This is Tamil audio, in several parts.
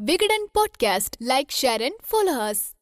Vigadan Podcast. Like, share, and follow us.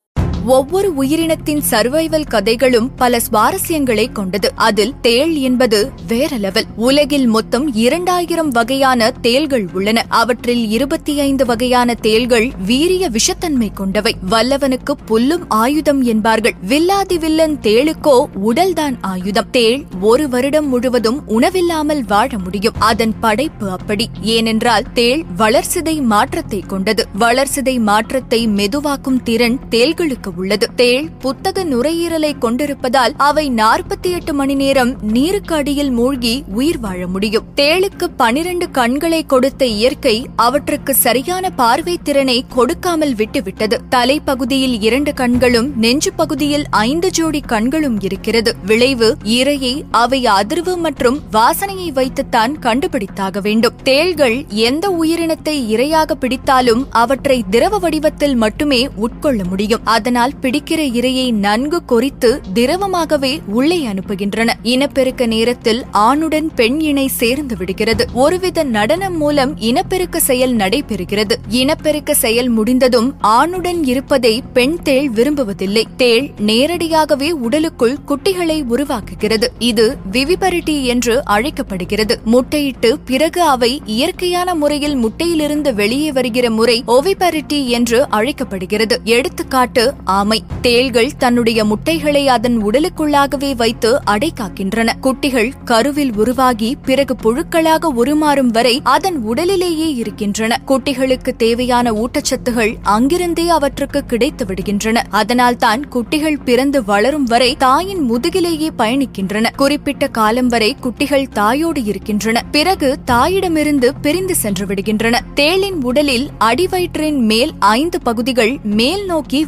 ஒவ்வொரு உயிரினத்தின் சர்வைவல் கதைகளும் பல சுவாரஸ்யங்களை கொண்டது. அதில் தேள் என்பது வேற லெவல் உலகில் மொத்தம் இரண்டாயிரம் வகையான தேள்கள் உள்ளன. அவற்றில் இருபத்தி ஐந்து வகையான தேள்கள் வீரிய விஷத்தன்மை கொண்டவை. வல்லவனுக்கு புல்லும் ஆயுதம் என்பார்கள். வில்லாதி வில்லன் தேளுக்கோ உடல்தான் ஆயுதம். தேள் ஒரு வருடம் முழுவதும் உணவில்லாமல் வாழ முடியும். அதன் படைப்பு அப்படி. ஏனென்றால் தேள் வளர்சிதை மாற்றத்தை கொண்டது. வளர்சிதை மாற்றத்தை மெதுவாக்கும் திறன் தேள்களுக்கு உள்ளது. தேள் புத்தக நுரையீரலை கொண்டிருப்பதால் அவை நாற்பத்தி எட்டு மணி நேரம் நீருக்கு அடியில் மூழ்கி உயிர் வாழ முடியும். தேளுக்கு பனிரண்டு கண்களை கொடுத்த இயற்கை அவற்றுக்கு சரியான பார்வை திறனை கொடுக்காமல் விட்டுவிட்டது. தலைப்பகுதியில் இரண்டு கண்களும் நெஞ்சு பகுதியில் ஐந்து ஜோடி கண்களும் இருக்கிறது. விளைவு இரையை அவை அதிர்வு மற்றும் வாசனையை வைத்துத்தான் கண்டுபிடித்தாக வேண்டும். தேள்கள் எந்த உயிரினத்தை இரையாக பிடித்தாலும் அவற்றை திரவ வடிவத்தில் மட்டுமே உட்கொள்ள முடியும். அதனால் பிடிக்கிற இரையை நன்கு கொறித்து திரவமாகவே உள்ளே அனுப்புகின்றன. இனப்பெருக்க நேரத்தில் ஆணுடன் பெண் இணை சேர்ந்து விடுகிறது. ஒருவித நடனம் மூலம் இனப்பெருக்க செயல் நடைபெறுகிறது. இனப்பெருக்க செயல் முடிந்ததும் ஆணுடன் இருப்பதை பெண் தேள் விரும்புவதில்லை. தேள் நேரடியாகவே உடலுக்குள் குட்டிகளை உருவாக்குகிறது. இது விவிபரிட்டி என்று அழைக்கப்படுகிறது. முட்டையிட்டு பிறகு அவை இயற்கையான முறையில் முட்டையிலிருந்து வெளியே வருகிற முறை ஓவிபரிட்டி என்று அழைக்கப்படுகிறது. எடுத்துக்காட்டு ஆமை. தேள்கள் தன்னுடைய முட்டைகளை அதன் உடலுக்குள்ளாகவே வைத்து அடை காக்கின்றன. குட்டிகள் கருவில் உருவாகி பிறகு புழுக்களாக உருமாறும் வரை அதன் உடலிலேயே இருக்கின்றன. குட்டிகளுக்கு தேவையான ஊட்டச்சத்துகள் அங்கிருந்தே அவற்றுக்கு கிடைத்து விடுகின்றன. அதனால்தான் குட்டிகள் பிறந்து வளரும் வரை தாயின் முதுகிலேயே பயணிக்கின்றன. குறிப்பிட்ட காலம் வரை குட்டிகள் தாயோடு இருக்கின்றன. பிறகு தாயிடமிருந்து பிரிந்து சென்று விடுகின்றன. தேளின் உடலில் அடிவயிற்றின் மேல் ஐந்து பகுதிகள் மேல் நோக்கி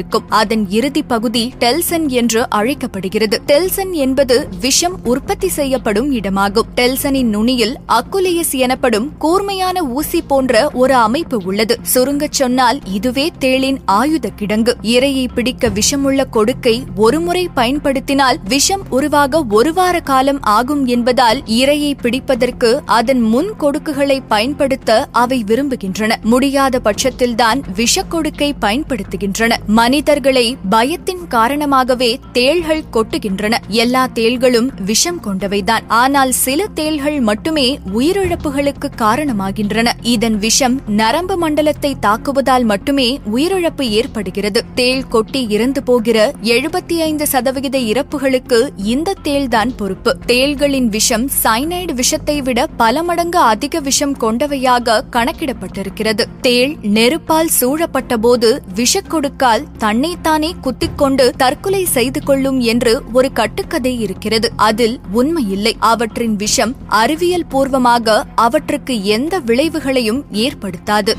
இருக்கும். அதன் இறுதி பகுதி டெல்சன் என்று அழைக்கப்படுகிறது. டெல்சன் என்பது விஷம் உற்பத்தி செய்யப்படும் இடமாகும். டெல்சனின் நுனியில் அக்குலேயஸ் எனப்படும் கூர்மையான ஊசி போன்ற ஒரு அமைப்பு உள்ளது. சுருங்கச் சொன்னால் இதுவே தேளின் ஆயுத கிடங்கு. இரையை பிடிக்க விஷமுள்ள கொடுக்கை ஒருமுறை பயன்படுத்தினால் விஷம் உருவாக ஒரு வார காலம் ஆகும் என்பதால் இரையை பிடிப்பதற்கு அதன் முன் கொடுக்குகளை பயன்படுத்த அவை விரும்புகின்றன. முடியாத பட்சத்தில்தான் விஷக்கொடுக்கை பயன்படுத்துகின்றன. மனிதர்களை பயத்தின் காரணமாகவே தேள்கள் கொட்டுகின்றன. எல்லா தேள்களும் விஷம் கொண்டவைதான். ஆனால் சில தேள்கள் மட்டுமே உயிரிழப்புகளுக்கு காரணமாகின்றன. இதன் விஷம் நரம்பு மண்டலத்தை தாக்குவதால் மட்டுமே உயிரிழப்பு ஏற்படுகிறது. தேள் கொட்டி இறந்து போகிற எழுபத்தி ஐந்து சதவிகித இறப்புகளுக்கு இந்த தேள்தான் பொறுப்பு. தேள்களின் விஷம் சைனைடு விஷத்தை விட பல மடங்கு அதிக விஷம் கொண்டவையாக கணக்கிடப்பட்டிருக்கிறது. தேள் நெருப்பால் சூழப்பட்ட போது விஷக்கொடுக்கால் தன்னைத்தானே குத்திக்கொண்டு தற்கொலை செய்து கொள்ளும் என்று ஒரு கட்டுக்கதை இருக்கிறது. அதில் உண்மையில்லை. அவற்றின் விஷம் அறிவியல் பூர்வமாக அவற்றுக்கு எந்த விளைவுகளையும் ஏற்படுத்தாது.